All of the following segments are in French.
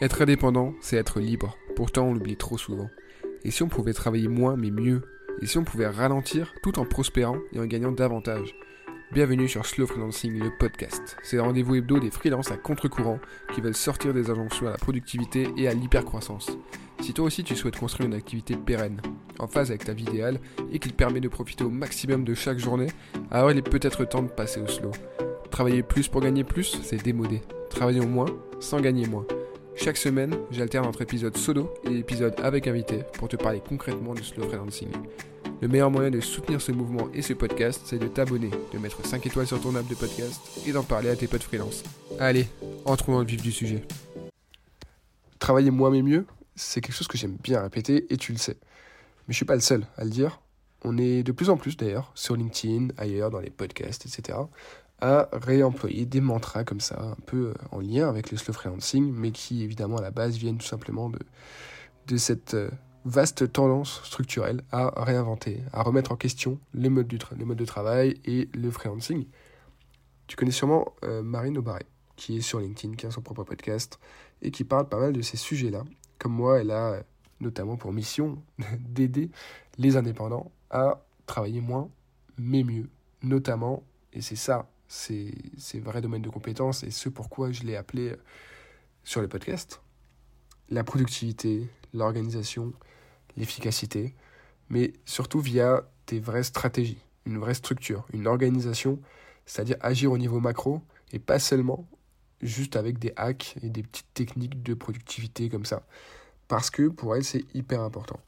Être indépendant, c'est être libre. Pourtant, on l'oublie trop souvent. Et si on pouvait travailler moins mais mieux? Et si on pouvait ralentir tout en prospérant et en gagnant davantage? Bienvenue sur Slow Freelancing, le podcast. C'est le rendez-vous hebdo des freelances à contre-courant qui veulent sortir des injonctions à la productivité et à l'hypercroissance. Si toi aussi tu souhaites construire une activité pérenne, en phase avec ta vie idéale et qui te permet de profiter au maximum de chaque journée, alors il est peut-être temps de passer au slow. Travailler plus pour gagner plus, c'est démodé. Travaillons moins sans gagner moins. Chaque semaine, j'alterne entre épisodes solo et épisodes avec invité pour te parler concrètement du slow freelancing. Le meilleur moyen de soutenir ce mouvement et ce podcast, c'est de t'abonner, de mettre 5 étoiles sur ton app de podcast et d'en parler à tes potes freelance. Allez, entrons dans le vif du sujet. Travailler moins mais mieux, c'est quelque chose que j'aime bien répéter et tu le sais. Mais je suis pas le seul à le dire. On est de plus en plus d'ailleurs sur LinkedIn, ailleurs, dans les podcasts, etc à réemployer des mantras comme ça, un peu euh, en lien avec le slow freelancing, mais qui évidemment à la base viennent tout simplement de, de cette euh, vaste tendance structurelle à réinventer, à remettre en question le mode, du le mode de travail et le freelancing. Tu connais sûrement euh, Marine Aubaret, qui est sur LinkedIn, qui a son propre podcast, et qui parle pas mal de ces sujets-là. Comme moi, elle a notamment pour mission d'aider les indépendants à travailler moins, mais mieux. Notamment, et c'est ça c'est vrai domaine de compétences et ce pourquoi je l'ai appelé euh, sur les podcasts. La productivité, l'organisation, l'efficacité, mais surtout via des vraies stratégies, une vraie structure, une organisation, c'est-à-dire agir au niveau macro et pas seulement juste avec des hacks et des petites techniques de productivité comme ça. Parce que pour elle, c'est hyper important.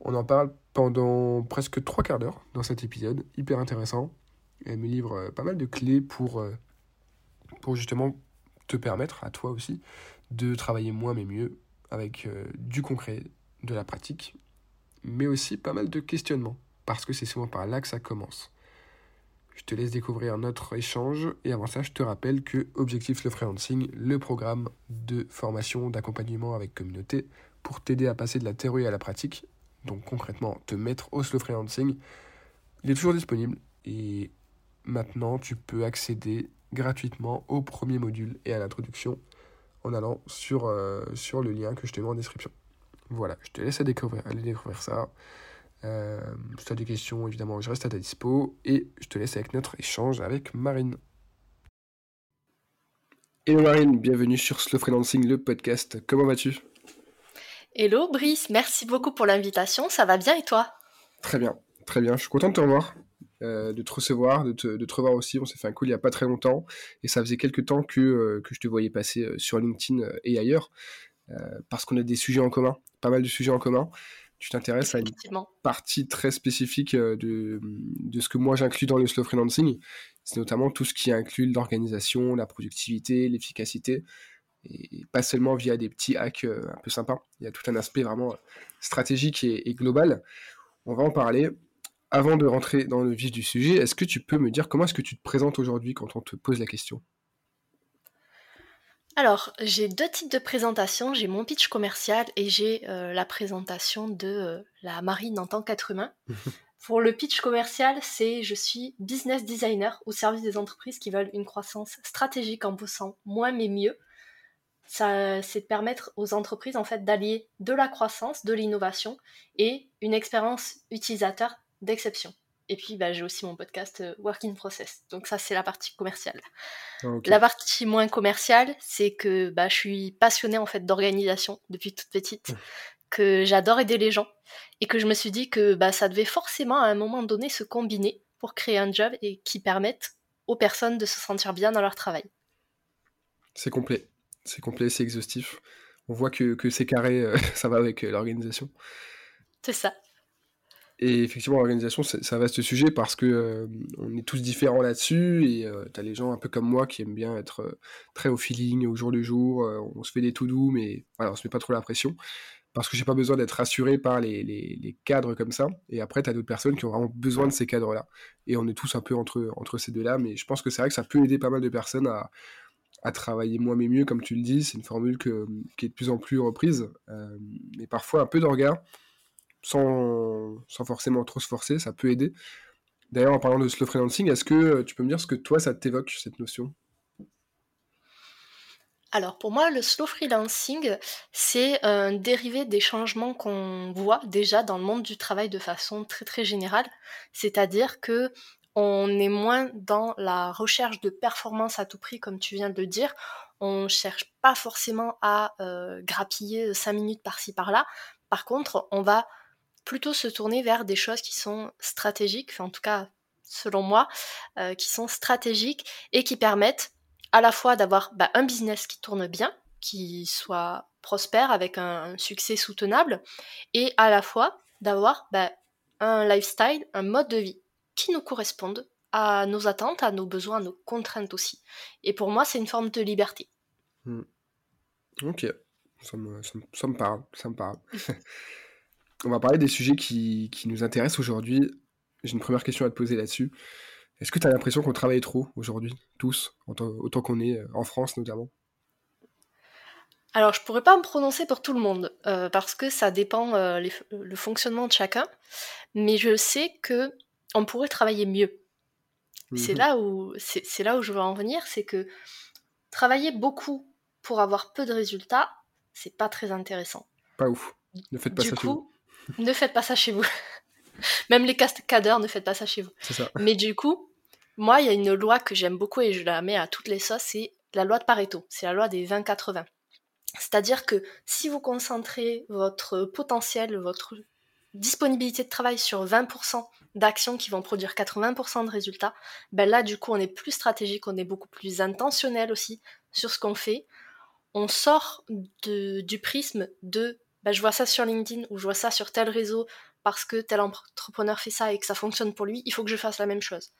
On en parle pendant presque trois quarts d'heure dans cet épisode, hyper intéressant. Elle me livre euh, pas mal de clés pour, euh, pour justement te permettre, à toi aussi, de travailler moins mais mieux avec euh, du concret, de la pratique, mais aussi pas mal de questionnements, parce que c'est souvent par là que ça commence. Je te laisse découvrir notre échange et avant ça, je te rappelle que Objectif le Freelancing, le programme de formation, d'accompagnement avec communauté pour t'aider à passer de la théorie à la pratique, donc concrètement te mettre au slow freelancing, il est toujours disponible et Maintenant, tu peux accéder gratuitement au premier module et à l'introduction en allant sur, euh, sur le lien que je te mets en description. Voilà, je te laisse à découvrir, aller découvrir ça. Euh, si tu as des questions, évidemment, je reste à ta dispo et je te laisse avec notre échange avec Marine. Hello Marine, bienvenue sur Slow Freelancing, le podcast. Comment vas-tu? Hello Brice, merci beaucoup pour l'invitation. Ça va bien et toi? Très bien, très bien. Je suis content de te revoir. Euh, de te recevoir, de te, de te, revoir aussi. On s'est fait un call il n'y a pas très longtemps et ça faisait quelques temps que, euh, que je te voyais passer euh, sur LinkedIn et ailleurs parce qu'on a des sujets en commun, pas mal de sujets en commun. Tu t'intéresses à une partie très spécifique de, de ce que moi j'inclus dans le slow freelancing. C'est notamment tout ce qui inclut l'organisation, la productivité, l'efficacité et pas seulement via des petits hacks un peu sympas. Il y a tout un aspect vraiment stratégique et, et global. On va en parler avant de rentrer dans le vif du sujet, est-ce que tu peux me dire comment est-ce que tu te présentes aujourd'hui quand on te pose la question? Alors, j'ai deux types de présentation. J'ai mon pitch commercial et j'ai euh, la présentation de euh, la marine en tant qu'être humain. Pour le pitch commercial, c'est je suis business designer au service des entreprises qui veulent une croissance stratégique en bossant moins mais mieux. Ça, c'est de permettre aux entreprises en fait d'allier de la croissance, de l'innovation et une expérience utilisateur d'exception. Et puis, bah, j'ai aussi mon podcast euh, Work in Process. Donc ça, c'est la partie commerciale. Ah, la partie moins commerciale, c'est que bah, je suis passionnée en fait d'organisation depuis toute petite, mmh. que j'adore aider les gens et que je me suis dit que bah, ça devait forcément à un moment donné se combiner pour créer un job et qui permette aux personnes de se sentir bien dans leur travail. C'est complet, c'est complet, c'est exhaustif. On voit que, que c'est carré, euh, ça va avec euh, l'organisation. C'est ça. Et effectivement, l'organisation, c'est un vaste sujet parce que euh, on est tous différents là-dessus et euh, tu as les gens un peu comme moi qui aiment bien être euh, très au feeling, au jour le jour. on se fait des tout doux, mais voilà, on se met pas trop la pression parce que j'ai pas besoin d'être rassuré par les, les, cadres comme ça. Et après, tu as d'autres personnes qui ont vraiment besoin de ces cadres-là. Et on est tous un peu entre, entre ces deux-là, mais je pense que c'est vrai que ça peut aider pas mal de personnes à, à travailler moins mais mieux, comme tu le dis. C'est une formule qui est de plus en plus reprise, mais parfois un peu de sans, forcément trop se forcer, ça peut aider. D'ailleurs, en parlant de slow freelancing, est-ce que tu peux me dire ce que toi, ça t'évoque, cette notion? Alors pour moi, le slow freelancing, c'est un dérivé des changements qu'on voit déjà dans le monde du travail de façon très très générale. C'est-à-dire que on est moins dans la recherche de performance à tout prix, comme tu viens de le dire. On cherche pas forcément à euh, grappiller 5 minutes par-ci par-là. Par contre, on va plutôt se tourner vers des choses qui sont stratégiques, enfin en tout cas selon moi, euh, qui sont stratégiques et qui permettent à la fois d'avoir bah, un business qui tourne bien, qui soit prospère avec un, succès soutenable, et à la fois d'avoir bah, un lifestyle, un mode de vie qui nous corresponde à nos attentes, à nos besoins, à nos contraintes aussi. Et pour moi, c'est une forme de liberté. Hmm. Ok, ça me, ça, me, parle, ça me parle. On va parler des sujets qui, qui nous intéressent aujourd'hui. J'ai une première question à te poser là-dessus. Est-ce que tu as l'impression qu'on travaille trop aujourd'hui, tous, autant qu'on est euh, en France notamment? Alors, je pourrais pas me prononcer pour tout le monde, euh, parce que ça dépend euh, le fonctionnement de chacun, mais je sais que on pourrait travailler mieux. C'est mhm. là où c'est là où je veux en venir, c'est que travailler beaucoup pour avoir peu de résultats, c'est pas très intéressant. Pas ouf. Ne faites pas ça. Ne faites pas ça chez vous. Même les cascadeurs, ne faites pas ça chez vous. Ça. Mais du coup, moi, il y a une loi que j'aime beaucoup et je la mets à toutes les sauces, c'est la loi de Pareto. C'est la loi des 20-80. C'est-à-dire que si vous concentrez votre potentiel, votre disponibilité de travail sur 20% d'actions qui vont produire 80% de résultats, ben là, du coup, on est plus stratégique, on est beaucoup plus intentionnel aussi sur ce qu'on fait. On sort du prisme de ben, je vois ça sur LinkedIn ou je vois ça sur tel réseau parce que tel entrepreneur fait ça et que ça fonctionne pour lui, il faut que je fasse la même chose.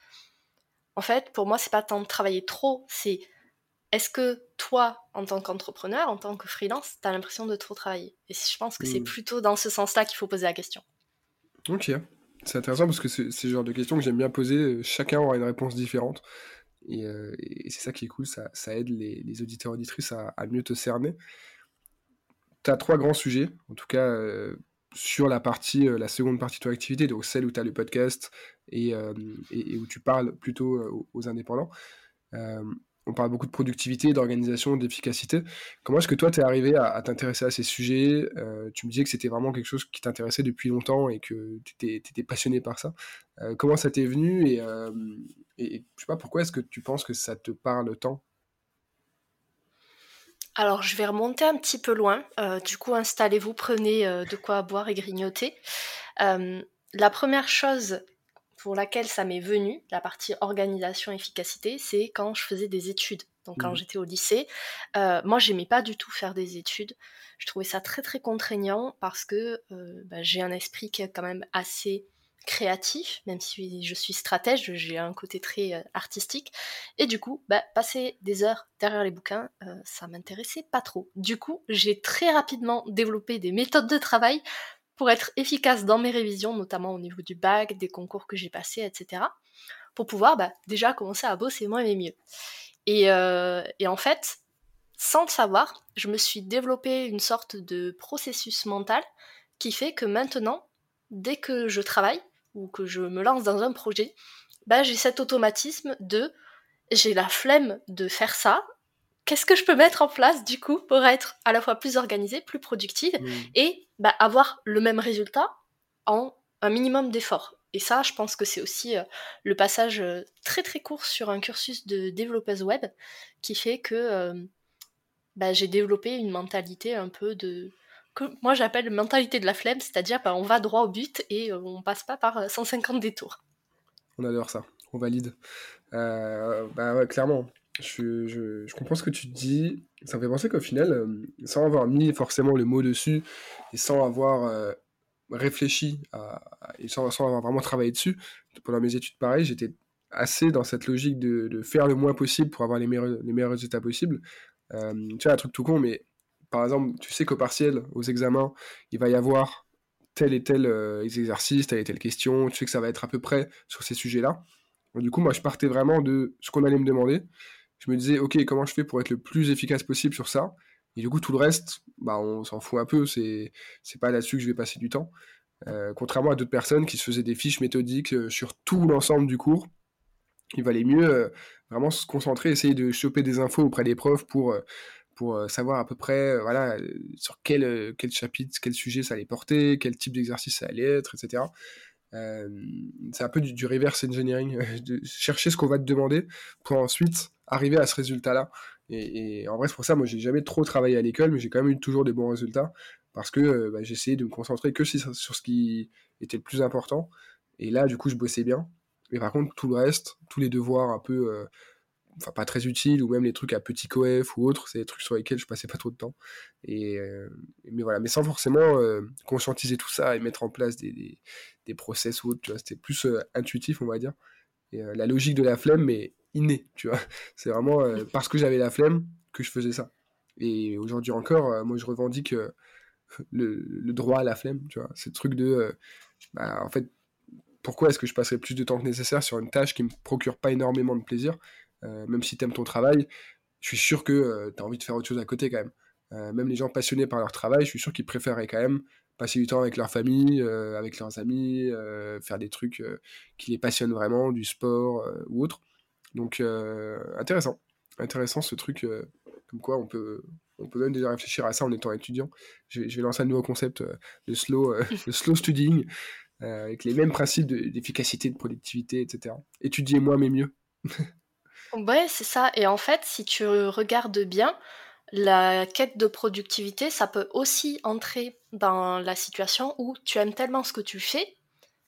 En fait, pour moi, c'est pas tant de travailler trop, c'est est-ce que toi, en tant qu'entrepreneur, en tant que freelance, tu as l'impression de trop travailler? Et je pense que c'est hmm. plutôt dans ce sens-là qu'il faut poser la question. Ok, c'est intéressant parce que c'est le genre de questions que j'aime bien poser. Chacun aura une réponse différente. Et, euh, c'est ça qui est cool, ça, aide les, auditeurs et auditrices à, mieux te cerner. Tu as trois grands sujets, en tout cas euh, sur la partie, euh, la seconde partie de ton activité, donc celle où tu as le podcast et, euh, et, où tu parles plutôt aux, indépendants. on parle beaucoup de productivité, d'organisation, d'efficacité. Comment est-ce que toi, tu es arrivé à, t'intéresser à ces sujets? Tu me disais que c'était vraiment quelque chose qui t'intéressait depuis longtemps et que tu étais, passionné par ça. comment ça t'est venu? Et, et je sais pas, pourquoi est-ce que tu penses que ça te parle tant? Alors, je vais remonter un petit peu loin. Euh, du coup, installez-vous, prenez euh, de quoi boire et grignoter. Euh, la première chose pour laquelle ça m'est venu, la partie organisation efficacité, c'est quand je faisais des études. Donc quand mmh. j'étais au lycée, moi j'aimais pas du tout faire des études. Je trouvais ça très très contraignant parce que bah, j'ai un esprit qui est quand même assez créatif, même si je suis stratège, j'ai un côté très euh, artistique. Et du coup, bah, passer des heures derrière les bouquins, euh, ça m'intéressait pas trop. Du coup, j'ai très rapidement développé des méthodes de travail pour être efficace dans mes révisions, notamment au niveau du bac, des concours que j'ai passés, etc. Pour pouvoir bah, déjà commencer à bosser moins et mieux. Et, euh, et en fait, sans le savoir, je me suis développé une sorte de processus mental qui fait que maintenant, dès que je travaille, ou que je me lance dans un projet, bah, j'ai cet automatisme de j'ai la flemme de faire ça. Qu'est-ce que je peux mettre en place du coup pour être à la fois plus organisée, plus productive mmh. et bah, avoir le même résultat en un minimum d'efforts? Et ça, je pense que c'est aussi euh, le passage euh, très très court sur un cursus de développeuse web qui fait que euh, bah, j'ai développé une mentalité un peu de moi j'appelle mentalité de la flemme, c'est-à-dire bah, on va droit au but et euh, on passe pas par 150 euh, détours. On adore ça, on valide. Euh, bah clairement, je, comprends ce que tu dis. Ça me fait penser qu'au final, sans avoir mis forcément le mot dessus et sans avoir réfléchi et sans, avoir vraiment travaillé dessus, pendant mes études pareil, j'étais assez dans cette logique de, faire le moins possible pour avoir les meilleurs, les résultats possibles. tu vois, un truc tout con, mais par exemple, tu sais qu'au partiel, aux examens, il va y avoir tel et tel euh, exercice, telle et telle question, tu sais que ça va être à peu près sur ces sujets-là. Du coup, moi, je partais vraiment de ce qu'on allait me demander. Je me disais, OK, comment je fais pour être le plus efficace possible sur ça? Et du coup, tout le reste, bah, on s'en fout un peu, c'est, pas là-dessus que je vais passer du temps. Euh, contrairement à d'autres personnes qui se faisaient des fiches méthodiques euh, sur tout l'ensemble du cours, il valait mieux vraiment se concentrer, essayer de choper des infos auprès des profs pour pour savoir à peu près voilà, sur quel, quel chapitre, quel sujet ça allait porter, quel type d'exercice ça allait être, etc. c'est un peu du, reverse engineering, de chercher ce qu'on va te demander pour ensuite arriver à ce résultat-là. Et, en vrai, c'est pour ça, moi, j'ai jamais trop travaillé à l'école, mais j'ai quand même eu toujours des bons résultats parce que bah, essayé de me concentrer que sur, ce qui était le plus important. Et là, du coup, je bossais bien. Mais par contre, tout le reste, tous les devoirs un peu enfin pas très utile ou même les trucs à petit coef ou autres, c'est des trucs sur lesquels je passais pas trop de temps. Et, euh, mais voilà, mais sans forcément euh, conscientiser tout ça et mettre en place des, des, process ou autres, tu vois, c'était plus euh, intuitif, on va dire. Et la logique de la flemme, mais innée, tu vois. C'est vraiment parce que j'avais la flemme que je faisais ça. Et aujourd'hui encore, moi je revendique le, droit à la flemme, tu vois. Le truc de, bah, en fait, pourquoi est-ce que je passerais plus de temps que nécessaire sur une tâche qui me procure pas énormément de plaisir même si tu aimes ton travail, je suis sûr que euh, tu as envie de faire autre chose à côté quand même. Euh, même les gens passionnés par leur travail, je suis sûr qu'ils préféraient quand même passer du temps avec leur famille, avec leurs amis, faire des trucs qui les passionnent vraiment, du sport ou autre. Donc intéressant, intéressant ce truc, comme quoi on peut, on peut même déjà réfléchir à ça en étant étudiant. Je, vais lancer un nouveau concept de slow, de slow studying, avec les mêmes principes d'efficacité, de, productivité, etc. Étudier moins mais mieux. Ouais, c'est ça. Et en fait, si tu regardes bien, la quête de productivité, ça peut aussi entrer dans la situation où tu aimes tellement ce que tu fais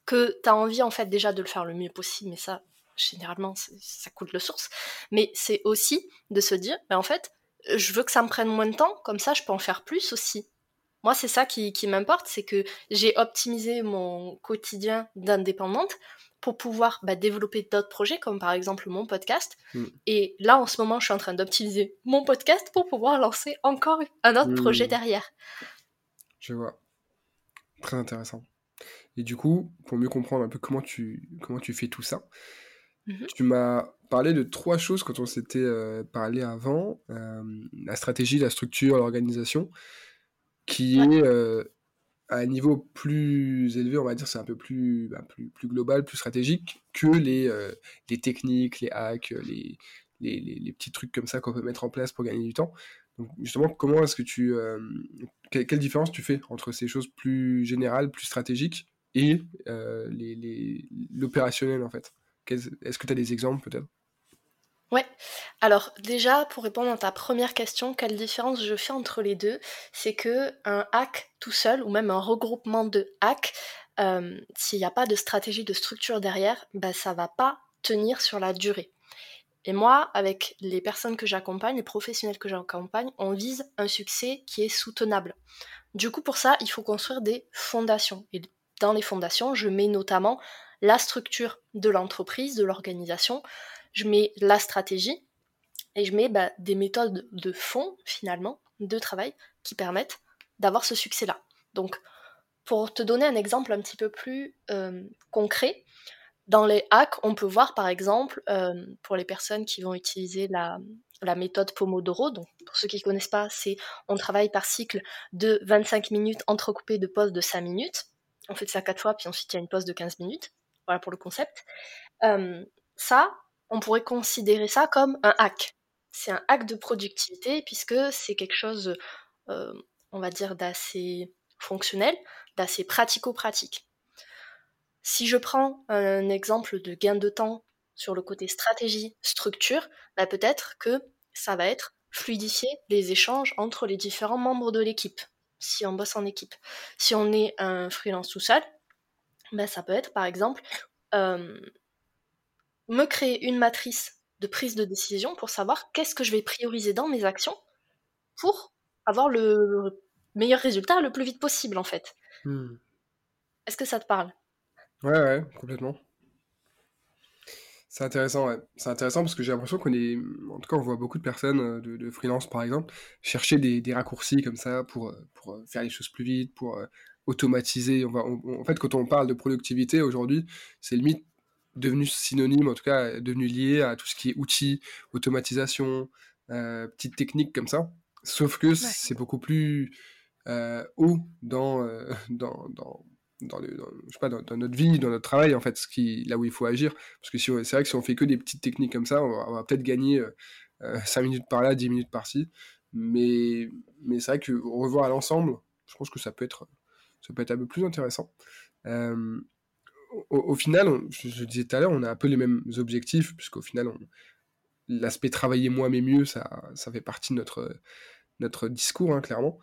que tu as envie en fait déjà de le faire le mieux possible, mais ça, généralement, ça coûte le source. Mais c'est aussi de se dire, en fait, je veux que ça me prenne moins de temps, comme ça je peux en faire plus aussi. Moi, c'est ça qui m'importe, c'est que j'ai optimisé mon quotidien d'indépendante pour pouvoir bah, développer d'autres projets, comme par exemple mon podcast. Mm. Et là, en ce moment, je suis en train d'optimiser mon podcast pour pouvoir lancer encore un autre projet mm. derrière. Je vois. Très intéressant. Et du coup, pour mieux comprendre un peu comment tu, comment tu fais tout ça, mhm. tu m'as parlé de trois choses quand on s'était euh, parlé avant. Euh, la stratégie, la structure, l'organisation, qui est... Euh, un niveau plus élevé, on va dire, c'est un peu plus, bah, plus, global, plus stratégique que les, euh, techniques, les hacks, les, les, les, petits trucs comme ça qu'on peut mettre en place pour gagner du temps. Donc, justement, comment est-ce que tu. Euh, quelle, différence tu fais entre ces choses plus générales, plus stratégiques et euh, l'opérationnel, en fait? Est-ce que tu as des exemples, peut-être? Ouais. Alors déjà, pour répondre à ta première question, quelle différence je fais entre les deux? C'est que un hack tout seul, ou même un regroupement de hacks, euh, s'il n'y a pas de stratégie de structure derrière, bah, ça va pas tenir sur la durée. Et moi, avec les personnes que j'accompagne, les professionnels que j'accompagne, on vise un succès qui est soutenable. Du coup, pour ça, il faut construire des fondations. Et dans les fondations, je mets notamment la structure de l'entreprise, de l'organisation, je mets la stratégie et je mets bah, des méthodes de fond, finalement, de travail, qui permettent d'avoir ce succès-là. Donc, pour te donner un exemple un petit peu plus euh, concret, dans les hacks, on peut voir par exemple, euh, pour les personnes qui vont utiliser la, la méthode Pomodoro, donc pour ceux qui ne connaissent pas, c'est on travaille par cycle de 25 minutes entrecoupées de pauses de 5 minutes. On fait ça 4 fois, puis ensuite il y a une pause de 15 minutes. Voilà pour le concept. Euh, ça, on pourrait considérer ça comme un hack. C'est un hack de productivité puisque c'est quelque chose, euh, on va dire, d'assez fonctionnel, d'assez pratico-pratique. Si je prends un exemple de gain de temps sur le côté stratégie, structure, bah peut-être que ça va être fluidifier les échanges entre les différents membres de l'équipe, si on bosse en équipe. Si on est un freelance tout seul, bah ça peut être par exemple euh, me créer une matrice de prise de décision pour savoir qu'est-ce que je vais prioriser dans mes actions pour avoir le meilleur résultat le plus vite possible en fait. Hmm. Est-ce que ça te parle? Ouais, ouais, complètement. C'est intéressant, ouais. C'est intéressant parce que j'ai l'impression qu'on est, en tout cas, on voit beaucoup de personnes euh, de, freelance, par exemple, chercher des, raccourcis comme ça pour, euh, pour euh, faire les choses plus vite, pour automatiser. On va, en fait, quand on parle de productivité aujourd'hui, c'est limite devenu synonyme, en tout cas devenu lié à tout ce qui est outils, automatisation, euh, petites techniques comme ça. Sauf que c'est beaucoup plus euh, haut dans, euh, dans, dans, dans, je sais pas, dans, notre vie, dans notre travail, en fait, ce qui, là où il faut agir. Parce que si c'est vrai que si on fait que des petites techniques comme ça, on va, peut-être gagner 5 minutes par là, 10 minutes par-ci. Mais, mais c'est vrai que revoir à l'ensemble, je pense que ça peut être, ça peut être un peu plus intéressant. Au, final, je, disais tout à l'heure, on a un peu les mêmes objectifs, puisqu'au final, l'aspect travailler moins mais mieux, ça, ça fait partie de notre, notre discours, hein, clairement.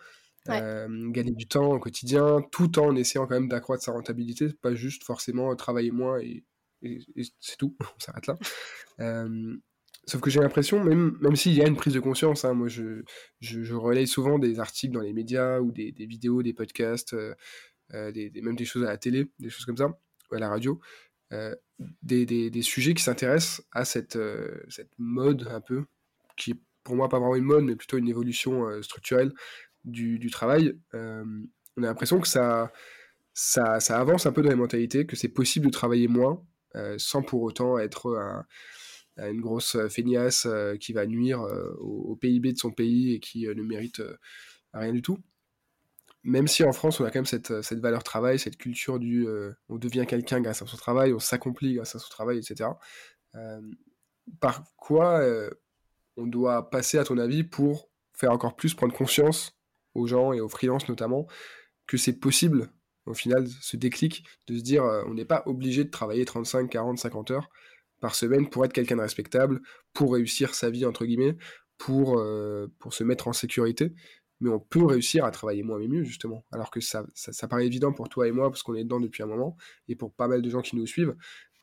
Euh, gagner du temps au quotidien, tout en essayant quand même d'accroître sa rentabilité, pas juste forcément travailler moins et, c'est tout, on s'arrête là. Euh, sauf que j'ai l'impression, même, même s'il y a une prise de conscience, hein, moi je, je, relaye souvent des articles dans les médias ou des, vidéos, des podcasts, euh, des, même des choses à la télé, des choses comme ça, à la radio, des, des, sujets qui s'intéressent à cette, cette mode un peu, qui est pour moi pas vraiment une mode, mais plutôt une évolution structurelle du, travail, euh, on a l'impression que ça, ça, ça, avance un peu dans les mentalités, que c'est possible de travailler moins euh, sans pour autant être une grosse feignasse euh, qui va nuire au, PIB de son pays et qui ne mérite rien du tout. Même si en France, on a quand même cette, cette valeur travail, cette culture du on devient quelqu'un grâce à son travail, on s'accomplit grâce à son travail, etc. par quoi on doit passer, à ton avis, pour faire encore plus prendre conscience aux gens et aux freelances notamment que c'est possible au final ce déclic de se dire euh, on n'est pas obligé de travailler 35, 40, 50 heures par semaine pour être quelqu'un de respectable, pour réussir sa vie entre guillemets, pour, euh, pour se mettre en sécurité, mais on peut réussir à travailler moins mais mieux justement, alors que ça, ça, paraît évident pour toi et moi parce qu'on est dedans depuis un moment et pour pas mal de gens qui nous suivent.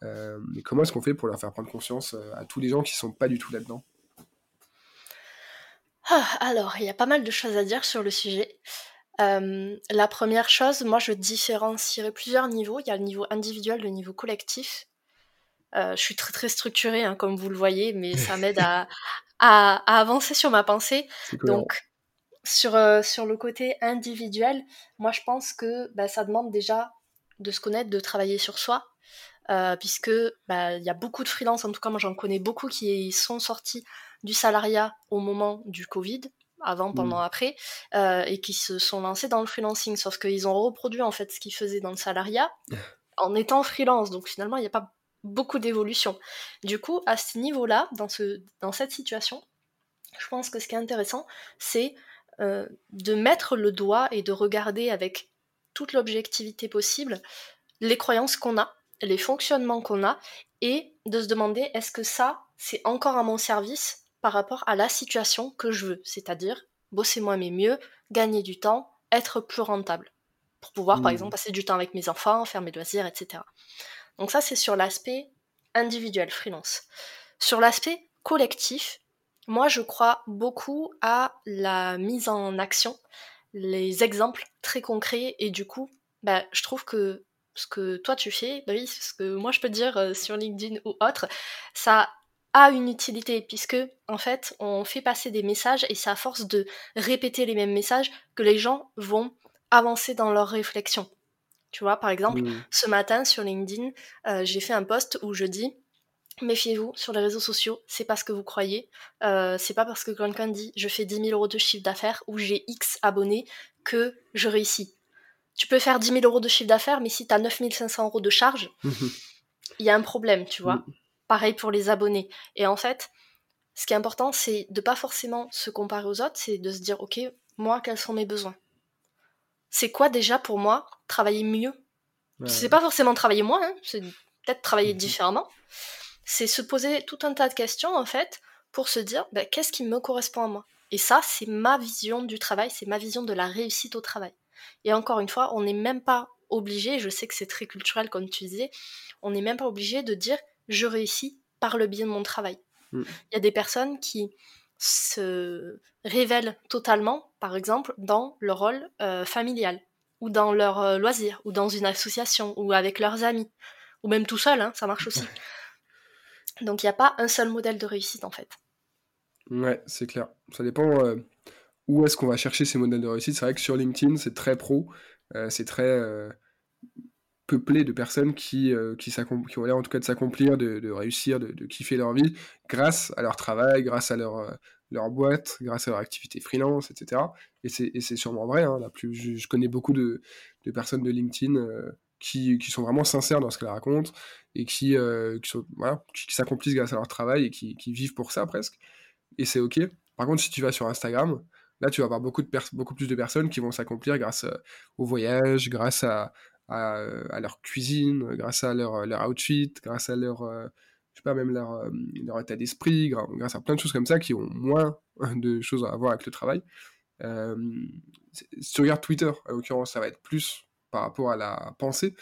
Euh, mais comment est-ce qu'on fait pour leur faire prendre conscience à tous les gens qui sont pas du tout là-dedans? Ah, alors, il y a pas mal de choses à dire sur le sujet. Euh, la première chose, moi je différencierais plusieurs niveaux. Il y a le niveau individuel, le niveau collectif. Euh, je suis très très structurée, hein, comme vous le voyez, mais ça m'aide à, à, avancer sur ma pensée. Donc, sur, euh, sur le côté individuel, moi je pense que bah, ça demande déjà de se connaître, de travailler sur soi. puisque bah, il y a beaucoup de freelance, en tout cas moi j'en connais beaucoup qui sont sortis du salariat au moment du Covid, avant, mmh. pendant, après, euh, et qui se sont lancés dans le freelancing. Sauf qu'ils ont reproduit en fait ce qu'ils faisaient dans le salariat en étant freelance. Donc finalement, il n'y a pas beaucoup d'évolution. Du coup, à ce niveau-là, dans, ce, dans cette situation, je pense que ce qui est intéressant, c'est euh, de mettre le doigt et de regarder avec toute l'objectivité possible les croyances qu'on a, les fonctionnements qu'on a, et de se demander est-ce que ça, c'est encore à mon service par rapport à la situation que je veux, c'est-à-dire bosser moins mais mieux, gagner du temps, être plus rentable, pour pouvoir par mmh. exemple passer du temps avec mes enfants, faire mes loisirs, etc. Donc ça c'est sur l'aspect individuel, freelance. Sur l'aspect collectif, moi je crois beaucoup à la mise en action, les exemples très concrets et du coup, bah, je trouve que ce que toi tu fais, bah oui, ce que moi je peux dire euh, sur LinkedIn ou autre, ça a une utilité puisque en fait on fait passer des messages et c'est à force de répéter les mêmes messages que les gens vont avancer dans leur réflexion. Tu vois, par exemple, ce matin sur LinkedIn, euh, j'ai fait un post où je dis méfiez-vous sur les réseaux sociaux, c'est pas ce que vous croyez. Euh, c'est pas parce que quelqu'un dit je fais 10 000 euros de chiffre d'affaires ou j'ai X abonnés que je réussis. Tu peux faire 10 000 euros de chiffre d'affaires, mais si tu as 9 500 euros de charge, il y a un problème, tu vois. Pareil pour les abonnés. Et en fait, ce qui est important, c'est de pas forcément se comparer aux autres, c'est de se dire, ok, moi, quels sont mes besoins? C'est quoi déjà pour moi travailler mieux? C'est pas forcément travailler moins, hein, c'est peut-être travailler mhm. différemment. C'est se poser tout un tas de questions, en fait, pour se dire, bah, qu'est-ce qui me correspond à moi? Et ça, c'est ma vision du travail, c'est ma vision de la réussite au travail. Et encore une fois, on n'est même pas obligé, je sais que c'est très culturel comme tu disais, on n'est même pas obligé de dire je réussis par le biais de mon travail. Mm. Il y a des personnes qui se révèlent totalement, par exemple, dans leur rôle euh, familial, ou dans leur euh, loisir, ou dans une association, ou avec leurs amis, ou même tout seul, hein, ça marche aussi. Donc il n'y a pas un seul modèle de réussite en fait. Ouais, c'est clair. Ça dépend euh, où est-ce qu'on va chercher ces modèles de réussite. C'est vrai que sur LinkedIn, c'est très pro, c'est très peuplé de personnes qui, euh, qui, ont l'air en tout cas de s'accomplir, de, réussir, de, kiffer leur vie grâce à leur travail, grâce à leur, euh, boîte, grâce à leur activité freelance, etc. Et c'est sûrement vrai. Hein, plus, je, connais beaucoup de, personnes de LinkedIn euh, qui, sont vraiment sincères dans ce qu'elles racontent et qui, qui, s'accomplissent grâce à leur travail et qui, vivent pour ça presque. Et c'est OK. Par contre, si tu vas sur Instagram, là, tu vas avoir beaucoup, de beaucoup plus de personnes qui vont s'accomplir grâce au voyage, grâce à, leur cuisine, grâce à leur, leur outfit, grâce à leur, je sais pas, même leur, leur état d'esprit, grâce à plein de choses comme ça qui ont moins de choses à voir avec le travail. Euh, si tu regardes Twitter, en l'occurrence, ça va être plus par rapport à la pensée,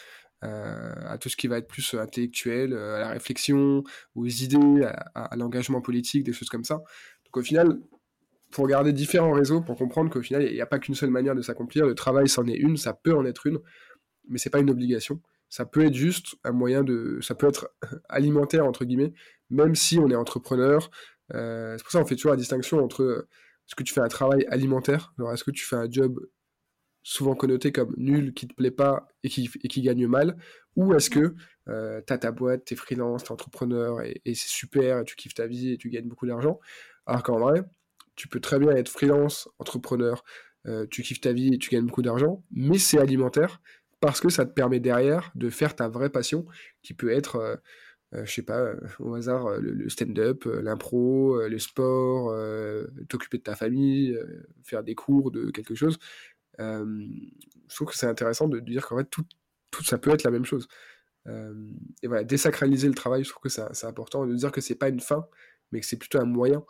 euh, à tout ce qui va être plus intellectuel, à la réflexion, aux idées, à, l'engagement politique, des choses comme ça. Donc au final, faut regarder différents réseaux pour comprendre qu'au final, il n'y a pas qu'une seule manière de s'accomplir. Le travail, c'en est une, ça peut en être une, mais c'est pas une obligation. Ça peut être juste un moyen de, ça peut être alimentaire entre guillemets, même si on est entrepreneur. Euh, c'est pour ça qu'on fait toujours la distinction entre est-ce que tu fais un travail alimentaire? Est-ce que tu fais un job souvent connoté comme nul, qui te plaît pas et qui, gagne mal Ou est-ce que euh, tu as ta boîte, tu es freelance, tu es entrepreneur et, c'est super, et tu kiffes ta vie et tu gagnes beaucoup d'argent Alors qu'en vrai, tu peux très bien être freelance, entrepreneur, euh, tu kiffes ta vie et tu gagnes beaucoup d'argent, mais c'est alimentaire parce que ça te permet derrière de faire ta vraie passion qui peut être euh, euh, je sais pas, euh, au hasard, le, stand-up, l'impro, le sport, t'occuper de ta famille, faire des cours de quelque chose. Je trouve que c'est intéressant de, dire qu'en fait, tout, ça peut être la même chose. et voilà, désacraliser le travail, je trouve que c'est important de dire que c'est pas une fin, mais que c'est plutôt un moyen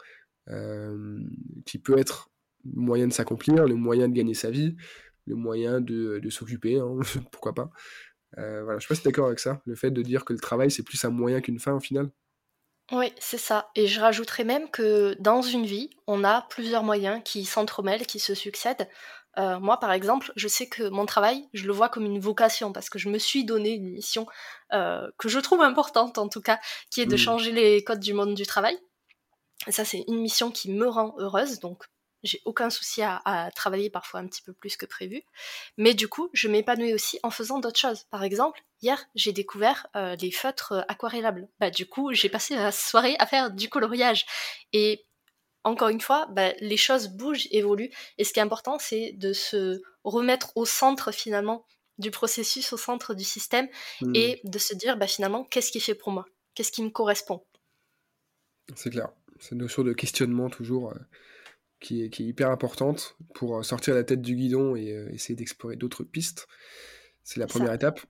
qui peut être le moyen de s'accomplir, le moyen de gagner sa vie, le moyen de, s'occuper, hein, pourquoi pas. Euh, voilà, je sais pas si d'accord avec ça, le fait de dire que le travail c'est plus un moyen qu'une fin au final. Oui, c'est ça. Et je rajouterais même que dans une vie, on a plusieurs moyens qui s'entremêlent, qui se succèdent. Euh, moi, par exemple, je sais que mon travail, je le vois comme une vocation parce que je me suis donné une mission euh, que je trouve importante en tout cas, qui est de mmh. changer les codes du monde du travail. Et ça, c'est une mission qui me rend heureuse, donc j'ai aucun souci à, travailler parfois un petit peu plus que prévu. Mais du coup, je m'épanouis aussi en faisant d'autres choses. Par exemple, hier, j'ai découvert euh, les feutres aquarellables. Bah, du coup, j'ai passé la soirée à faire du coloriage. Et encore une fois, bah, les choses bougent, évoluent. Et ce qui est important, c'est de se remettre au centre finalement du processus, au centre du système, mmh. et de se dire bah, finalement, qu'est-ce qui fait pour moi? Qu'est-ce qui me correspond? C'est clair. Cette notion de questionnement toujours. Euh, qui est, hyper importante pour euh, sortir la tête du guidon et euh, essayer d'explorer d'autres pistes. C'est la première étape.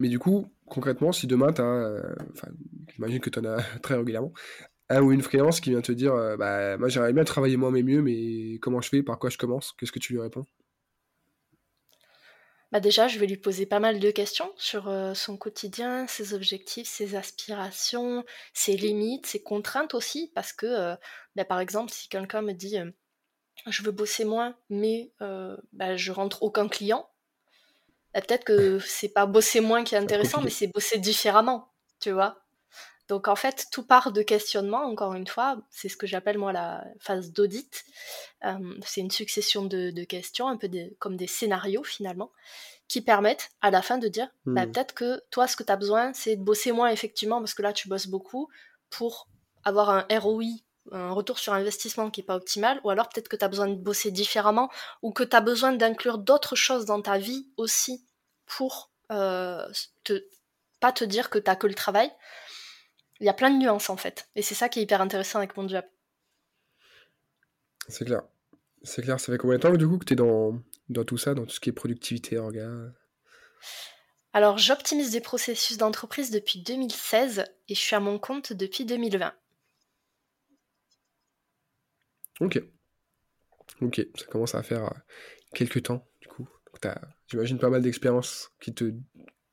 Mais du coup, concrètement, si demain, tu as, euh, j'imagine que tu en as très régulièrement, un ou une freelance qui vient te dire bah, Moi, j'aimerais bien travailler moins mais mieux, mais comment je fais? Par quoi je commence? Qu'est-ce que tu lui réponds? Bah déjà, je vais lui poser pas mal de questions sur son quotidien, ses objectifs, ses aspirations, ses limites, ses contraintes aussi, parce que, bah, par exemple, si quelqu'un me dit je veux bosser moins, mais euh, bah, je rentre aucun client. Bah, peut-être que c'est pas bosser moins qui est intéressant, mais c'est bosser différemment, tu vois? Donc en fait, tout part de questionnement, encore une fois, c'est ce que j'appelle moi la phase d'audit. Euh, c'est une succession de, questions, un peu comme des scénarios finalement, qui permettent à la fin de dire, bah, hmm. peut-être que toi, ce que tu as besoin, c'est de bosser moins effectivement, parce que là, tu bosses beaucoup, pour avoir un ROI un retour sur investissement qui n'est pas optimal, ou alors peut-être que tu as besoin de bosser différemment, ou que tu as besoin d'inclure d'autres choses dans ta vie aussi pour euh, te, pas te dire que tu que le travail. Il y a plein de nuances en fait, et c'est ça qui est hyper intéressant avec mon job. C'est clair. C'est clair, ça fait combien de temps du coup que tu es dans, dans tout ça, dans tout ce qui est productivité, orga? Alors j'optimise des processus d'entreprise depuis 2016 et je suis à mon compte depuis 2020. Ok. Ok, ça commence à faire euh, quelques temps, du coup. J'imagine pas mal d'expériences qui te,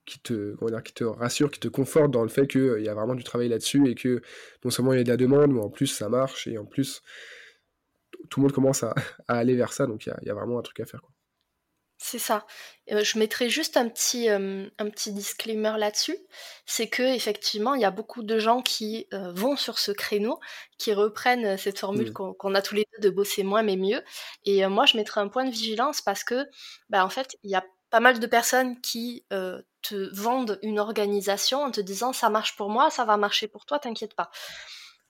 qui, te, qui te rassure, qui te conforte dans le fait qu'il euh, y a vraiment du travail là-dessus et que non seulement il y a de la demande, mais en plus ça marche et en plus tout le monde commence à, aller vers ça, donc il y a, vraiment un truc à faire. Quoi. C'est ça. Euh, je mettrai juste un petit, euh, un petit disclaimer là-dessus. C'est que effectivement, il y a beaucoup de gens qui euh, vont sur ce créneau, qui reprennent cette formule mmh. qu'on a tous les deux de bosser moins mais mieux. Et moi, je mettrai un point de vigilance parce que, bah, en fait, il y a pas mal de personnes qui te vendent une organisation en te disant ça marche pour moi, ça va marcher pour toi, t'inquiète pas.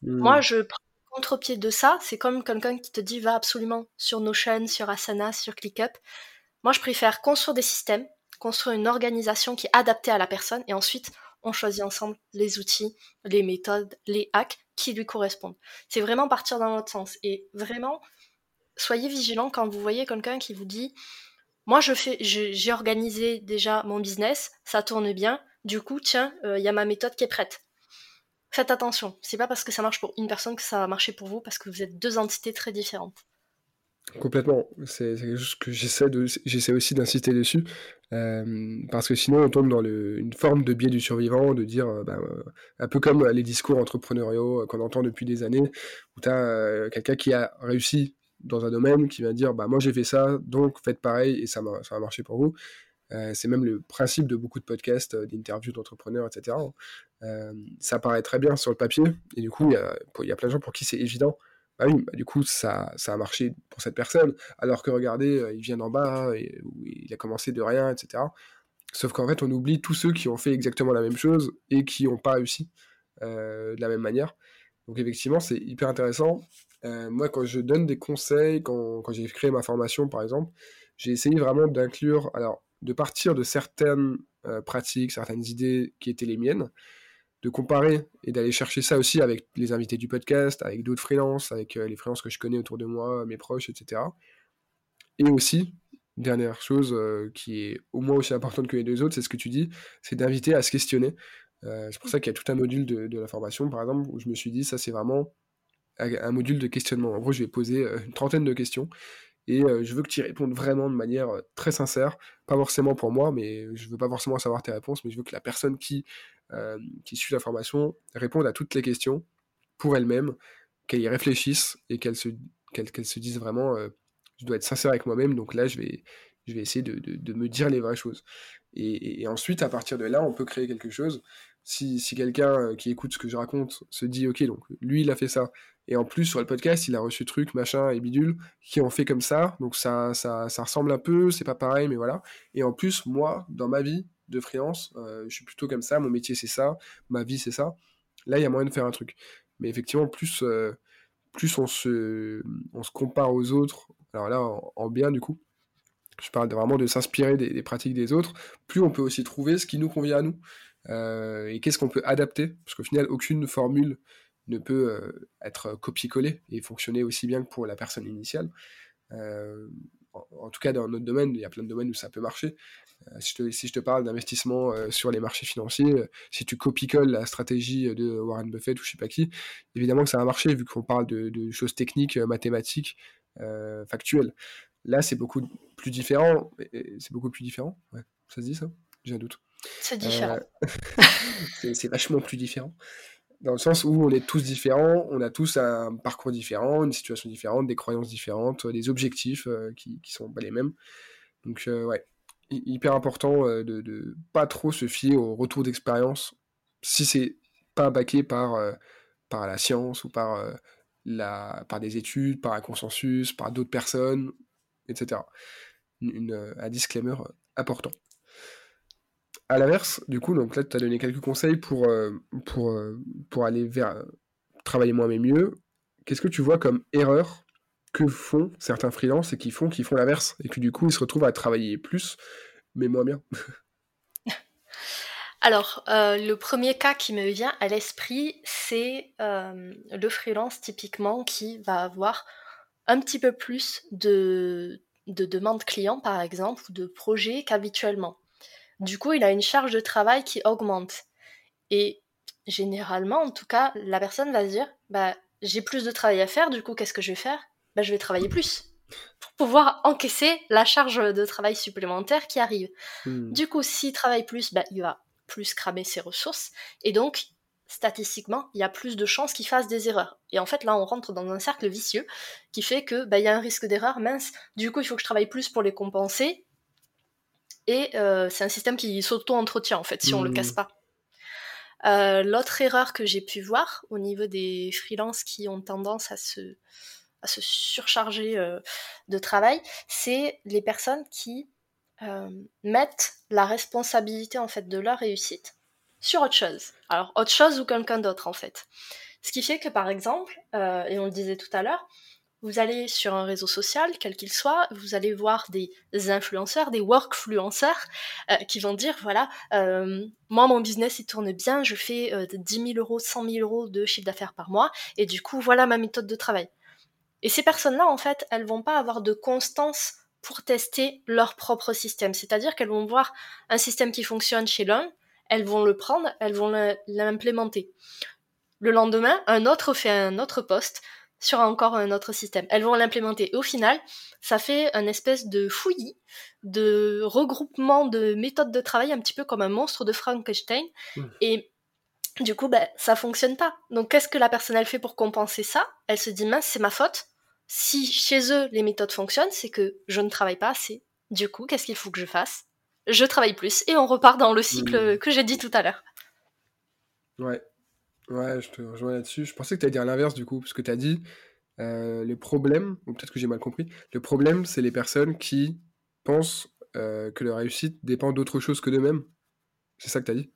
Moi, mmh. je prends contre-pied de ça. C'est comme quelqu'un qui te dit va absolument sur Notion, sur Asana, sur ClickUp moi, je préfère construire des systèmes, construire une organisation qui est adaptée à la personne et ensuite on choisit ensemble les outils, les méthodes, les hacks qui lui correspondent. C'est vraiment partir dans l'autre sens. Et vraiment, soyez vigilants quand vous voyez quelqu'un qui vous dit Moi, je fais, j'ai organisé déjà mon business, ça tourne bien, du coup, tiens, il y a ma méthode qui est prête. Faites attention, c'est pas parce que ça marche pour une personne que ça va marcher pour vous, parce que vous êtes deux entités très différentes. Complètement. C'est quelque chose que j'essaie j'essaie aussi d'insister dessus, euh, parce que sinon on tombe dans une forme de biais du survivant, de dire, euh, bah, euh, un peu comme les discours entrepreneuriaux qu'on entend depuis des années, où tu as quelqu'un qui a réussi dans un domaine, qui vient dire, bah moi j'ai fait ça, donc faites pareil et ça, ça va marcher pour vous. c'est même le principe de beaucoup de podcasts, d'interviews d'entrepreneurs, etc. ça paraît très bien sur le papier, et du coup, il y a, y a plein de gens pour qui c'est évident bah oui, bah du coup, ça, ça a marché pour cette personne. Alors que regardez, euh, il vient d'en bas, et, il a commencé de rien, etc. Sauf qu'en fait, on oublie tous ceux qui ont fait exactement la même chose et qui n'ont pas réussi euh, de la même manière. Donc effectivement, c'est hyper intéressant. Euh, moi, quand je donne des conseils, quand, j'ai créé ma formation, par exemple, j'ai essayé vraiment d'inclure, alors, de partir de certaines pratiques, certaines idées qui étaient les miennes, de comparer et d'aller chercher ça aussi avec les invités du podcast, avec d'autres freelances, avec euh, les freelances que je connais autour de moi, mes proches, etc. Et aussi, dernière chose euh, qui est au moins aussi importante que les deux autres, c'est ce que tu dis, c'est d'inviter à se questionner. Euh, c'est pour ça qu'il y a tout un module de, la formation, par exemple, où je me suis dit, ça c'est vraiment un module de questionnement. En gros, je vais poser une trentaine de questions et je veux que tu y répondes vraiment de manière très sincère, pas forcément pour moi, mais je veux pas forcément savoir tes réponses, mais je veux que la personne qui euh, qui suit la formation répondent à toutes les questions pour elles-mêmes, qu'elles y réfléchissent et qu'elles se, qu'elles, se disent vraiment euh, je dois être sincère avec moi-même, donc là je vais, je vais essayer de, de, me dire les vraies choses. Et, ensuite, à partir de là, on peut créer quelque chose. Si, quelqu'un euh, qui écoute ce que je raconte se dit ok, donc lui il a fait ça, et en plus sur le podcast il a reçu truc, machin et bidule, qui ont fait comme ça, donc ça, ça, ça ressemble un peu, c'est pas pareil, mais voilà. Et en plus, moi, dans ma vie, de freelance. Euh, je suis plutôt comme ça, mon métier c'est ça, ma vie c'est ça. Là, il y a moyen de faire un truc. Mais effectivement, plus, euh, plus on, se, on se compare aux autres, alors là, en, bien du coup, je parle vraiment de s'inspirer des, pratiques des autres, plus on peut aussi trouver ce qui nous convient à nous. Euh, et qu'est-ce qu'on peut adapter? Parce qu'au final, aucune formule ne peut être copier-coller et fonctionner aussi bien que pour la personne initiale. en, tout cas, dans notre domaine, il y a plein de domaines où ça peut marcher. Euh, si, je te, parle d'investissement euh, sur les marchés financiers, euh, si tu copie-colles la stratégie de Warren Buffett ou je sais pas qui, évidemment que ça va marcher vu qu'on parle de, choses techniques, mathématiques, factuelles. Là, c'est beaucoup plus différent. C'est beaucoup plus différent. Ça se dit ça? J'ai un doute. C'est différent. c'est vachement plus différent. Dans le sens où on est tous différents, on a tous un parcours différent, une situation différente, des croyances différentes, des objectifs qui, qui sont pas les mêmes. Donc, ouais, hyper important euh, de, de pas trop se fier au retour d'expérience si c'est pas baqué par, euh, par la science ou par, euh, la, par des études, par un consensus, par d'autres personnes, etc. Une, un disclaimer important. À l'inverse, du coup, donc là, tu as donné quelques conseils pour, pour, pour aller vers travailler moins mais mieux. Qu'est-ce que tu vois comme erreur que font certains freelances et qui font, qui font l'inverse, et que du coup ils se retrouvent à travailler plus, mais moins bien? Alors, euh, le premier cas qui me vient à l'esprit, c'est euh, le freelance typiquement qui va avoir un petit peu plus de, de demandes clients, par exemple, ou de projets qu'habituellement. Du coup, il a une charge de travail qui augmente. Et généralement, en tout cas, la personne va se dire, bah, j'ai plus de travail à faire, du coup, qu'est-ce que je vais faire? Bah, je vais travailler plus pour pouvoir encaisser la charge de travail supplémentaire qui arrive. Hmm. Du coup, s'il travaille plus, bah, il va plus cramer ses ressources et donc statistiquement, il y a plus de chances qu'il fasse des erreurs. Et en fait, là, on rentre dans un cercle vicieux qui fait que bah, il y a un risque d'erreur mince. Du coup, il faut que je travaille plus pour les compenser. Et euh, c'est un système qui s'auto-entretient en fait, si on le casse hmm. pas. Euh, l'autre erreur que j'ai pu voir au niveau des freelances qui ont tendance à se se surcharger euh, de travail, c'est les personnes qui euh, mettent la responsabilité en fait de leur réussite sur autre chose. Alors autre chose ou quelqu'un d'autre en fait. Ce qui fait que par exemple, et on le disait tout à l'heure, vous allez sur un réseau social, quel qu'il soit, vous allez voir des influenceurs, des workfluenceurs euh, qui vont dire, voilà, euh, moi mon business il tourne bien, je fais 10 000 euros, 100 000 euros de chiffre d'affaires par mois, et du coup voilà ma méthode de travail. Et ces personnes-là, en fait, elles vont pas avoir de constance pour tester leur propre système. C'est-à-dire qu'elles vont voir un système qui fonctionne chez l'un, elles vont le prendre, elles vont l'implémenter. Le lendemain, un autre fait un autre poste sur encore un autre système. Elles vont l'implémenter. Et au final, ça fait un espèce de fouillis, de regroupement de méthodes de travail, un petit peu comme un monstre de Frankenstein. Mmh. Et du coup, ben, ça fonctionne pas. Donc, qu'est-ce que la personne elle fait pour compenser ça? Elle se dit mince, c'est ma faute. Si chez eux les méthodes fonctionnent, c'est que je ne travaille pas assez. Du coup, qu'est-ce qu'il faut que je fasse? Je travaille plus et on repart dans le cycle mmh. que j'ai dit tout à l'heure. Ouais, Ouais, je te rejoins là-dessus. Je pensais que tu allais dire l'inverse du coup, parce que tu as dit euh, le problème, ou peut-être que j'ai mal compris, le problème, c'est les personnes qui pensent euh, que leur réussite dépend d'autre chose que d'eux-mêmes. C'est ça que tu as dit?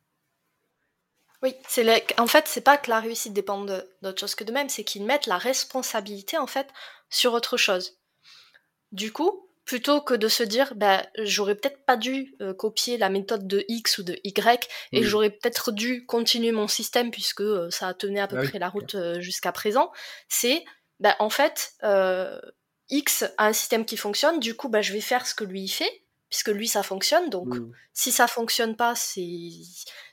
Oui, c'est en fait, c'est pas que la réussite dépend d'autre chose que d'eux-mêmes, c'est qu'ils mettent la responsabilité en fait sur autre chose. Du coup, plutôt que de se dire bah j'aurais peut-être pas dû euh, copier la méthode de X ou de Y et j'aurais peut-être dû continuer mon système puisque euh, ça a tenu à peu ah près la route euh, jusqu'à présent. C'est bah, en fait X a un système qui fonctionne du coup bah je vais faire ce que lui il fait puisque lui ça fonctionne. Donc si ça fonctionne pas c'est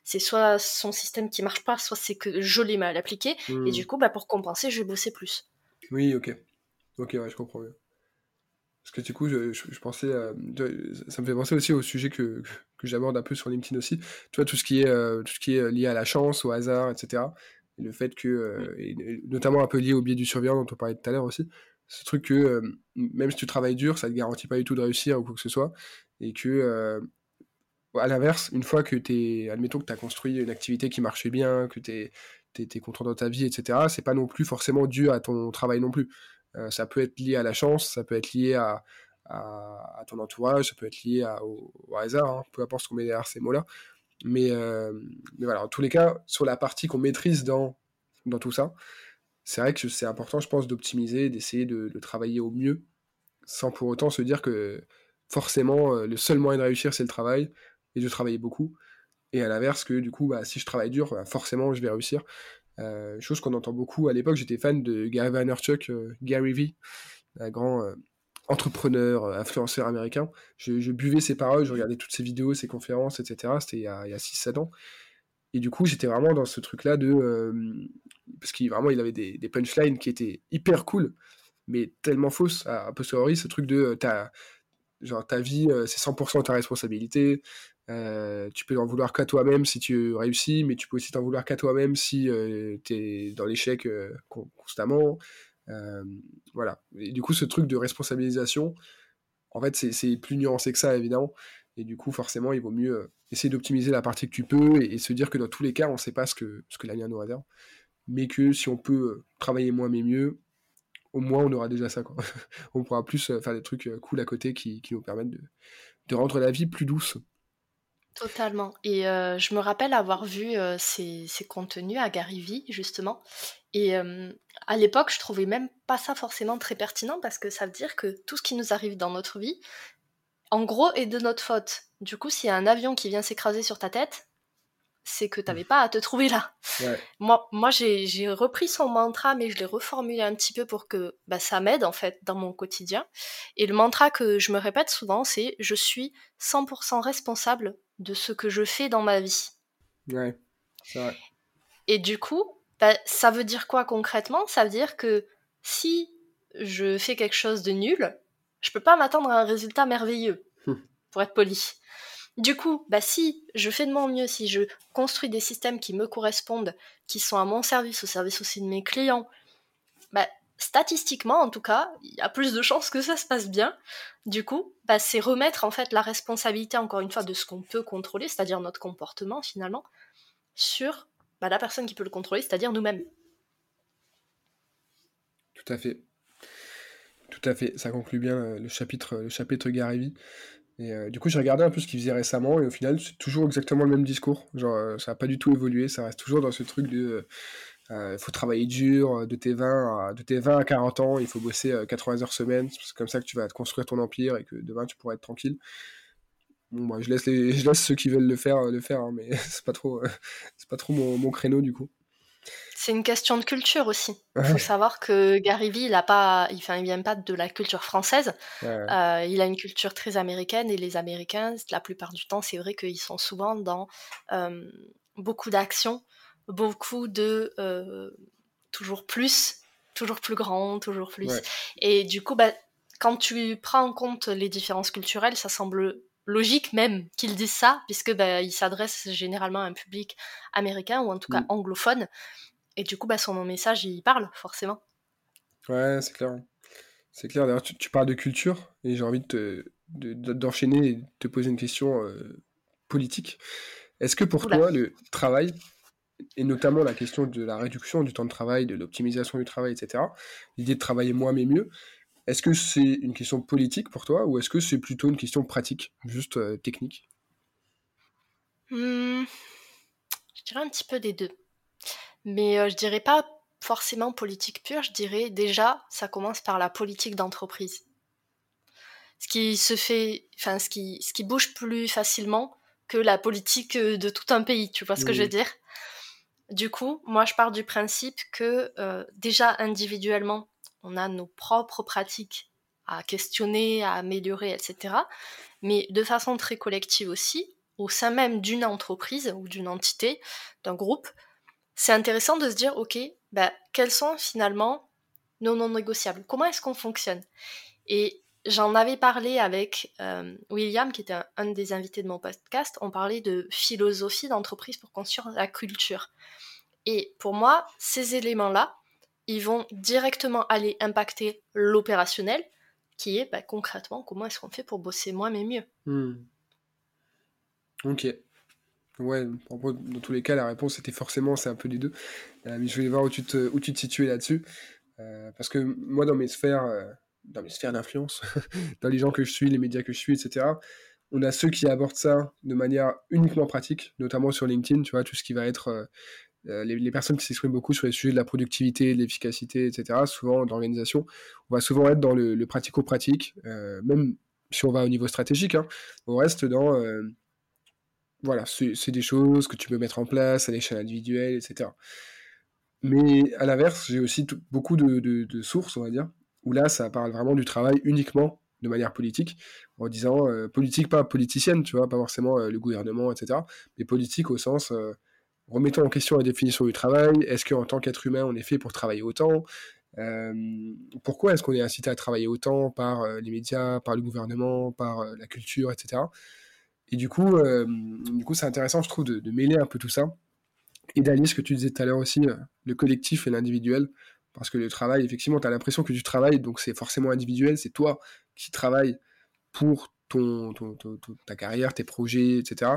c'est soit son système qui marche pas soit c'est que je l'ai mal appliqué et mmh. du coup bah pour compenser je vais bosser plus. Oui ok. Ok ouais je comprends bien parce que du coup, je, pensais, ça me fait penser aussi au sujet que, que j'aborde un peu sur LinkedIn aussi. Tu vois, tout ce qui est, euh, tout ce qui est lié à la chance, au hasard, etc. Et le fait que, euh, notamment un peu lié au biais du surveillant dont on parlait tout à l'heure aussi, ce truc que euh, même si tu travailles dur, ça ne te garantit pas du tout de réussir ou quoi que ce soit. Et que, à l'inverse, une fois que tu admettons que tu as construit une activité qui marchait bien, que tu es, es, content dans ta vie, etc., c'est pas non plus forcément dû à ton travail non plus. Euh, ça peut être lié à la chance, ça peut être lié à, à, ton entourage, ça peut être lié au, hasard, hein, peu importe ce qu'on met derrière ces mots-là. Mais, euh, mais voilà, en tous les cas, sur la partie qu'on maîtrise dans, dans tout ça, c'est vrai que c'est important, je pense, d'optimiser, d'essayer de, travailler au mieux, sans pour autant se dire que forcément, euh, le seul moyen de réussir, c'est le travail, et de travailler beaucoup. Et à l'inverse, que du coup, bah, si je travaille dur, bah, forcément, je vais réussir. Euh, chose qu'on entend beaucoup. À l'époque, j'étais fan de Gary Vaynerchuk, euh, Gary V, un grand euh, entrepreneur, influenceur américain. Je, buvais ses paroles, je regardais toutes ses vidéos, ses conférences, etc. C'était il y a, a 6-7 ans. Et du coup, j'étais vraiment dans ce truc-là de. parce qu'il vraiment, il avait des, des, punchlines qui étaient hyper cool, mais tellement fausses. À, posteriori, ce truc de. ta, genre, ta vie, c'est 100% ta responsabilité. Euh, tu peux en vouloir qu'à toi-même si tu réussis, mais tu peux aussi t'en vouloir qu'à toi-même si euh, tu es dans l'échec euh, constamment. voilà. Et du coup, ce truc de responsabilisation, en fait, c'est plus nuancé que ça, évidemment. Et du coup, forcément, il vaut mieux essayer d'optimiser la partie que tu peux et, se dire que dans tous les cas, on ne sait pas ce que, ce que l'avenir nous réserve. Mais que si on peut travailler moins mais mieux, au moins on aura déjà ça. Quoi. on pourra plus faire des trucs cool à côté qui, nous permettent de rendre la vie plus douce. Totalement. Et euh, je me rappelle avoir vu euh, ces, contenus à Gary Vee, justement. Et euh, à l'époque, je trouvais même pas ça forcément très pertinent parce que ça veut dire que tout ce qui nous arrive dans notre vie, en gros, est de notre faute. Du coup, s'il y a un avion qui vient s'écraser sur ta tête, c'est que t'avais pas à te trouver là. Moi, moi j'ai repris son mantra, mais je l'ai reformulé un petit peu pour que bah, ça m'aide en fait dans mon quotidien. Et le mantra que je me répète souvent, c'est je suis 100% responsable de ce que je fais dans ma vie. Ouais, c'est vrai. Et du coup, bah, ça veut dire quoi concrètement? Ça veut dire que si je fais quelque chose de nul, je peux pas m'attendre à un résultat merveilleux, hum. pour être poli. Du coup, bah si je fais de mon mieux, si je construis des systèmes qui me correspondent, qui sont à mon service, au service aussi de mes clients, bah statistiquement en tout cas, il y a plus de chances que ça se passe bien. Du coup, bah, c'est remettre en fait la responsabilité encore une fois de ce qu'on peut contrôler, c'est-à-dire notre comportement finalement, sur bah, la personne qui peut le contrôler, c'est-à-dire nous-mêmes. Tout à fait. Tout à fait. Ça conclut bien euh, le chapitre, le chapitre Et euh, du coup, j'ai regardé un peu ce qu'il faisait récemment, et au final, c'est toujours exactement le même discours. Genre, euh, ça n'a pas du tout évolué, ça reste toujours dans ce truc de il faut travailler dur de tes, 20 à, de tes 20 à 40 ans, il faut bosser 80 heures semaine, c'est comme ça que tu vas te construire ton empire et que demain tu pourras être tranquille. Bon, bah, je, laisse les, je laisse ceux qui veulent le faire le faire, hein, mais c'est pas trop, c'est pas trop mon, mon, créneau du coup. C'est une question de culture aussi. Il faut savoir que Gary Vee, il a pas, il, enfin, il vient pas de la culture française. Euh, il a une culture très américaine et les Américains, la plupart du temps, c'est vrai qu'ils sont souvent dans euh, beaucoup d'actions, beaucoup de euh, toujours plus, toujours plus grand, toujours plus. Et du coup, bah, quand tu prends en compte les différences culturelles, ça semble logique même qu'ils disent ça, puisque bah, il s'adresse généralement à un public américain ou en tout cas mm. anglophone. Et du coup, bah, son message, il parle forcément. Ouais, c'est clair. C'est clair. D'ailleurs, tu, parles de culture et j'ai envie de d'enchaîner et de te poser une question euh, politique. Est-ce que pour toi, le travail, et notamment la question de la réduction du temps de travail, de l'optimisation du travail, etc., l'idée de travailler moins mais mieux, est-ce que c'est une question politique pour toi ou est-ce que c'est plutôt une question pratique, juste euh, technique? Mmh, Je dirais un petit peu des deux. Mais euh, je dirais pas forcément politique pure, je dirais déjà, ça commence par la politique d'entreprise. Ce qui se fait, enfin, ce qui, ce qui bouge plus facilement que la politique euh, de tout un pays, tu vois ce que je veux dire? Du coup, moi je pars du principe que déjà individuellement, on a nos propres pratiques à questionner, à améliorer, etc. Mais de façon très collective aussi, au sein même d'une entreprise ou d'une entité, d'un groupe, c'est intéressant de se dire, ok, bah, quels sont finalement nos non négociables Comment est-ce qu'on fonctionne? J'en avais parlé avec euh, William, qui était un, des invités de mon podcast. On parlait de philosophie d'entreprise pour construire la culture. Et pour moi, ces éléments-là, ils vont directement aller impacter l'opérationnel, qui est bah, concrètement comment est-ce qu'on fait pour bosser moins mais mieux. Hmm. Ok. Ouais, dans tous les cas, la réponse était forcément, c'est un peu les deux. Euh, mais je voulais voir où tu te, où tu te situais là-dessus. Euh, parce que moi, dans mes sphères, dans mes sphères d'influence, dans les gens que je suis, les médias que je suis, etc., on a ceux qui abordent ça de manière uniquement pratique, notamment sur LinkedIn, tu vois, tout ce qui va être euh, les, personnes qui s'expriment beaucoup sur les sujets de la productivité, de l'efficacité, etc., souvent d'organisation, on va souvent être dans le, pratico-pratique, euh, même si on va au niveau stratégique, hein, on reste dans... Euh, voilà, c'est des choses que tu peux mettre en place à l'échelle individuelle, etc. Mais à l'inverse, j'ai aussi beaucoup de, sources, on va dire, où là, ça parle vraiment du travail uniquement de manière politique, en disant politique, pas politicienne, tu vois, pas forcément le gouvernement, etc., mais politique au sens remettons en question la définition du travail. Est-ce qu'en tant qu'être humain, on est fait pour travailler autant euh, Pourquoi est-ce qu'on est incité à travailler autant par euh, les médias, par le gouvernement, par euh, la culture, etc. Et du coup, du coup, c'est intéressant, je trouve, de, mêler un peu tout ça et d'aller ce que tu disais tout à l'heure aussi, le collectif et l'individuel. Parce que le travail, effectivement, tu as l'impression que tu travailles, donc c'est forcément individuel, c'est toi qui travailles pour ton, ta carrière, tes projets, etc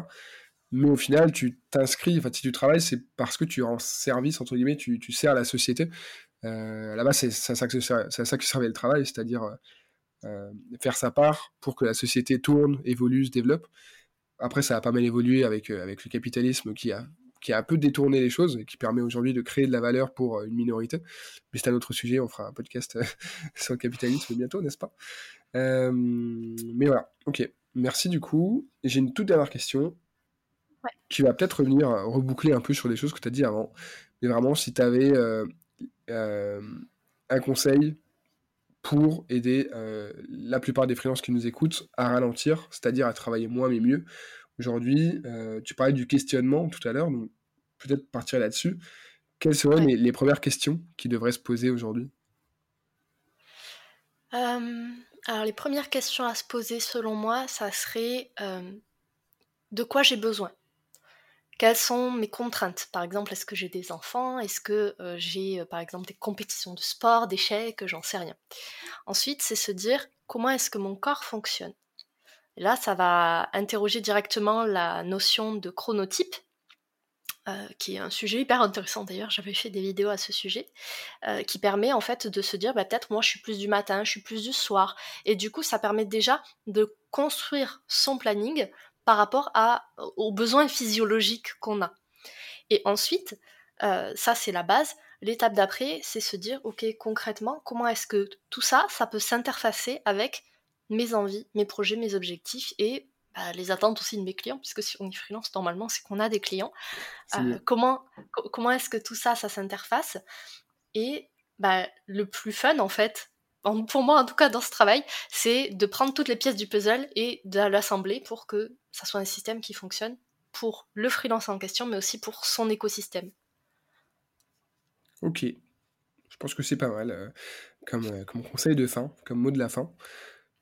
mais au final, tu t'inscris, enfin, si tu travailles, c'est parce que tu es en service, entre guillemets, tu, tu sers la société. Euh, Là-bas, c'est à, ça que, ça servait le travail, c'est-à-dire euh, faire sa part pour que la société tourne, évolue, se développe. Après, ça a pas mal évolué avec, euh, avec le capitalisme qui a, qui a un peu détourné les choses et qui permet aujourd'hui de créer de la valeur pour euh, une minorité. Mais c'est un autre sujet, on fera un podcast sur le capitalisme bientôt, n'est-ce pas? Mais voilà, ok. Merci du coup. J'ai une toute dernière question qui va peut-être revenir euh, reboucler un peu sur des choses que tu as dit avant. Mais vraiment, si tu avais euh, euh, un conseil pour aider la plupart des freelances qui nous écoutent à ralentir, c'est-à-dire à travailler moins mais mieux. Aujourd'hui, tu parlais du questionnement tout à l'heure, donc peut-être partir là-dessus. Quelles seraient les, premières questions qui devraient se poser aujourd'hui? Alors les premières questions à se poser selon moi, ça serait de quoi j'ai besoin? Quelles sont mes contraintes? Par exemple, est-ce que j'ai des enfants? Est-ce que euh, j'ai, euh, par exemple, des compétitions de sport, d'échecs? J'en sais rien. Ensuite, c'est se dire comment est-ce que mon corps fonctionne? Là, ça va interroger directement la notion de chronotype, euh, qui est un sujet hyper intéressant d'ailleurs, j'avais fait des vidéos à ce sujet, qui permet en fait de se dire bah, peut-être moi je suis plus du matin, je suis plus du soir, et du coup ça permet déjà de construire son planning par rapport aux besoins physiologiques qu'on a. Et ensuite, Euh, ça, c'est la base. L'étape d'après, c'est se dire, ok, concrètement, comment est-ce que tout ça, ça peut s'interfacer avec mes envies, mes projets, mes objectifs et bah, les attentes aussi de mes clients, puisque si on est freelance, normalement, c'est qu'on a des clients. Euh, comment comment est-ce que tout ça, ça s'interface? Et bah, le plus fun, en fait, pour moi en tout cas dans ce travail, c'est de prendre toutes les pièces du puzzle et de l'assembler pour que ça soit un système qui fonctionne pour le freelance en question, mais aussi pour son écosystème. Ok, je pense que c'est pas mal euh, comme, euh, comme conseil de fin, comme mot de la fin.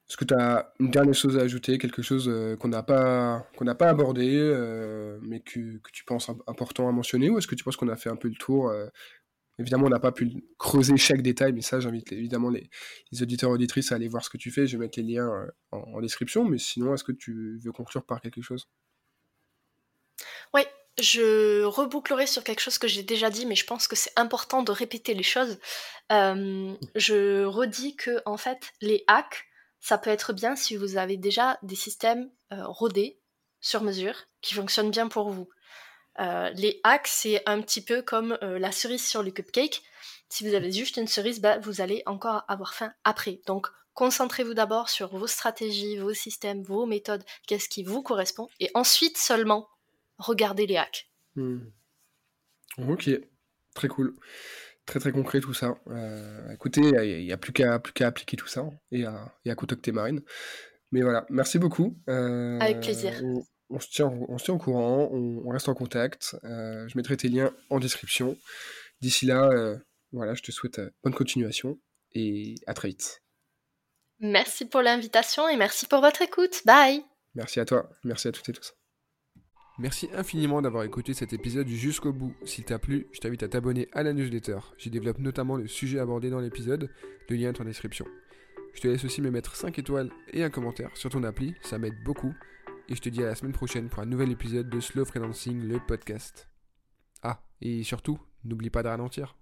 Est-ce que tu as une dernière chose à ajouter, quelque chose euh, qu'on n'a pas, pas abordé, mais que, que, tu penses important à mentionner, ou est-ce que tu penses qu'on a fait un peu le tour Évidemment, on n'a pas pu creuser chaque détail, mais ça, j'invite évidemment les, les auditeurs auditrices à aller voir ce que tu fais. Je vais mettre les liens en, description, mais sinon, est-ce que tu veux conclure par quelque chose? Oui, je rebouclerai sur quelque chose que j'ai déjà dit, mais je pense que c'est important de répéter les choses. Euh, je redis que en fait, les hacks, ça peut être bien si vous avez déjà des systèmes euh, rodés sur mesure qui fonctionnent bien pour vous. Euh, les hacks, c'est un petit peu comme la cerise sur le cupcake. Si vous avez juste une cerise, bah, vous allez encore avoir faim après. Donc, concentrez-vous d'abord sur vos stratégies, vos systèmes, vos méthodes, qu'est-ce qui vous correspond, et ensuite seulement regardez les hacks. Hmm. Ok, très cool. Très très concret tout ça. Euh, écoutez, il n'y a, plus qu'à plus qu'à appliquer tout ça et à, et à contacter Marine. Mais voilà, merci beaucoup. Euh, Avec plaisir. On, se tient, on se tient au courant, on, reste en contact. Euh, je mettrai tes liens en description. D'ici là, voilà, je te souhaite bonne continuation et à très vite. Merci pour l'invitation et merci pour votre écoute. Bye. Merci à toi. Merci à toutes et tous. Merci infiniment d'avoir écouté cet épisode jusqu'au bout. S'il t'a plu, je t'invite à t'abonner à la newsletter. J'y développe notamment le sujet abordé dans l'épisode, le lien est en description. Je te laisse aussi me mettre 5 étoiles et un commentaire sur ton appli, ça m'aide beaucoup. Et je te dis à la semaine prochaine pour un nouvel épisode de Slow Freelancing, le podcast. Ah, et surtout, n'oublie pas de ralentir.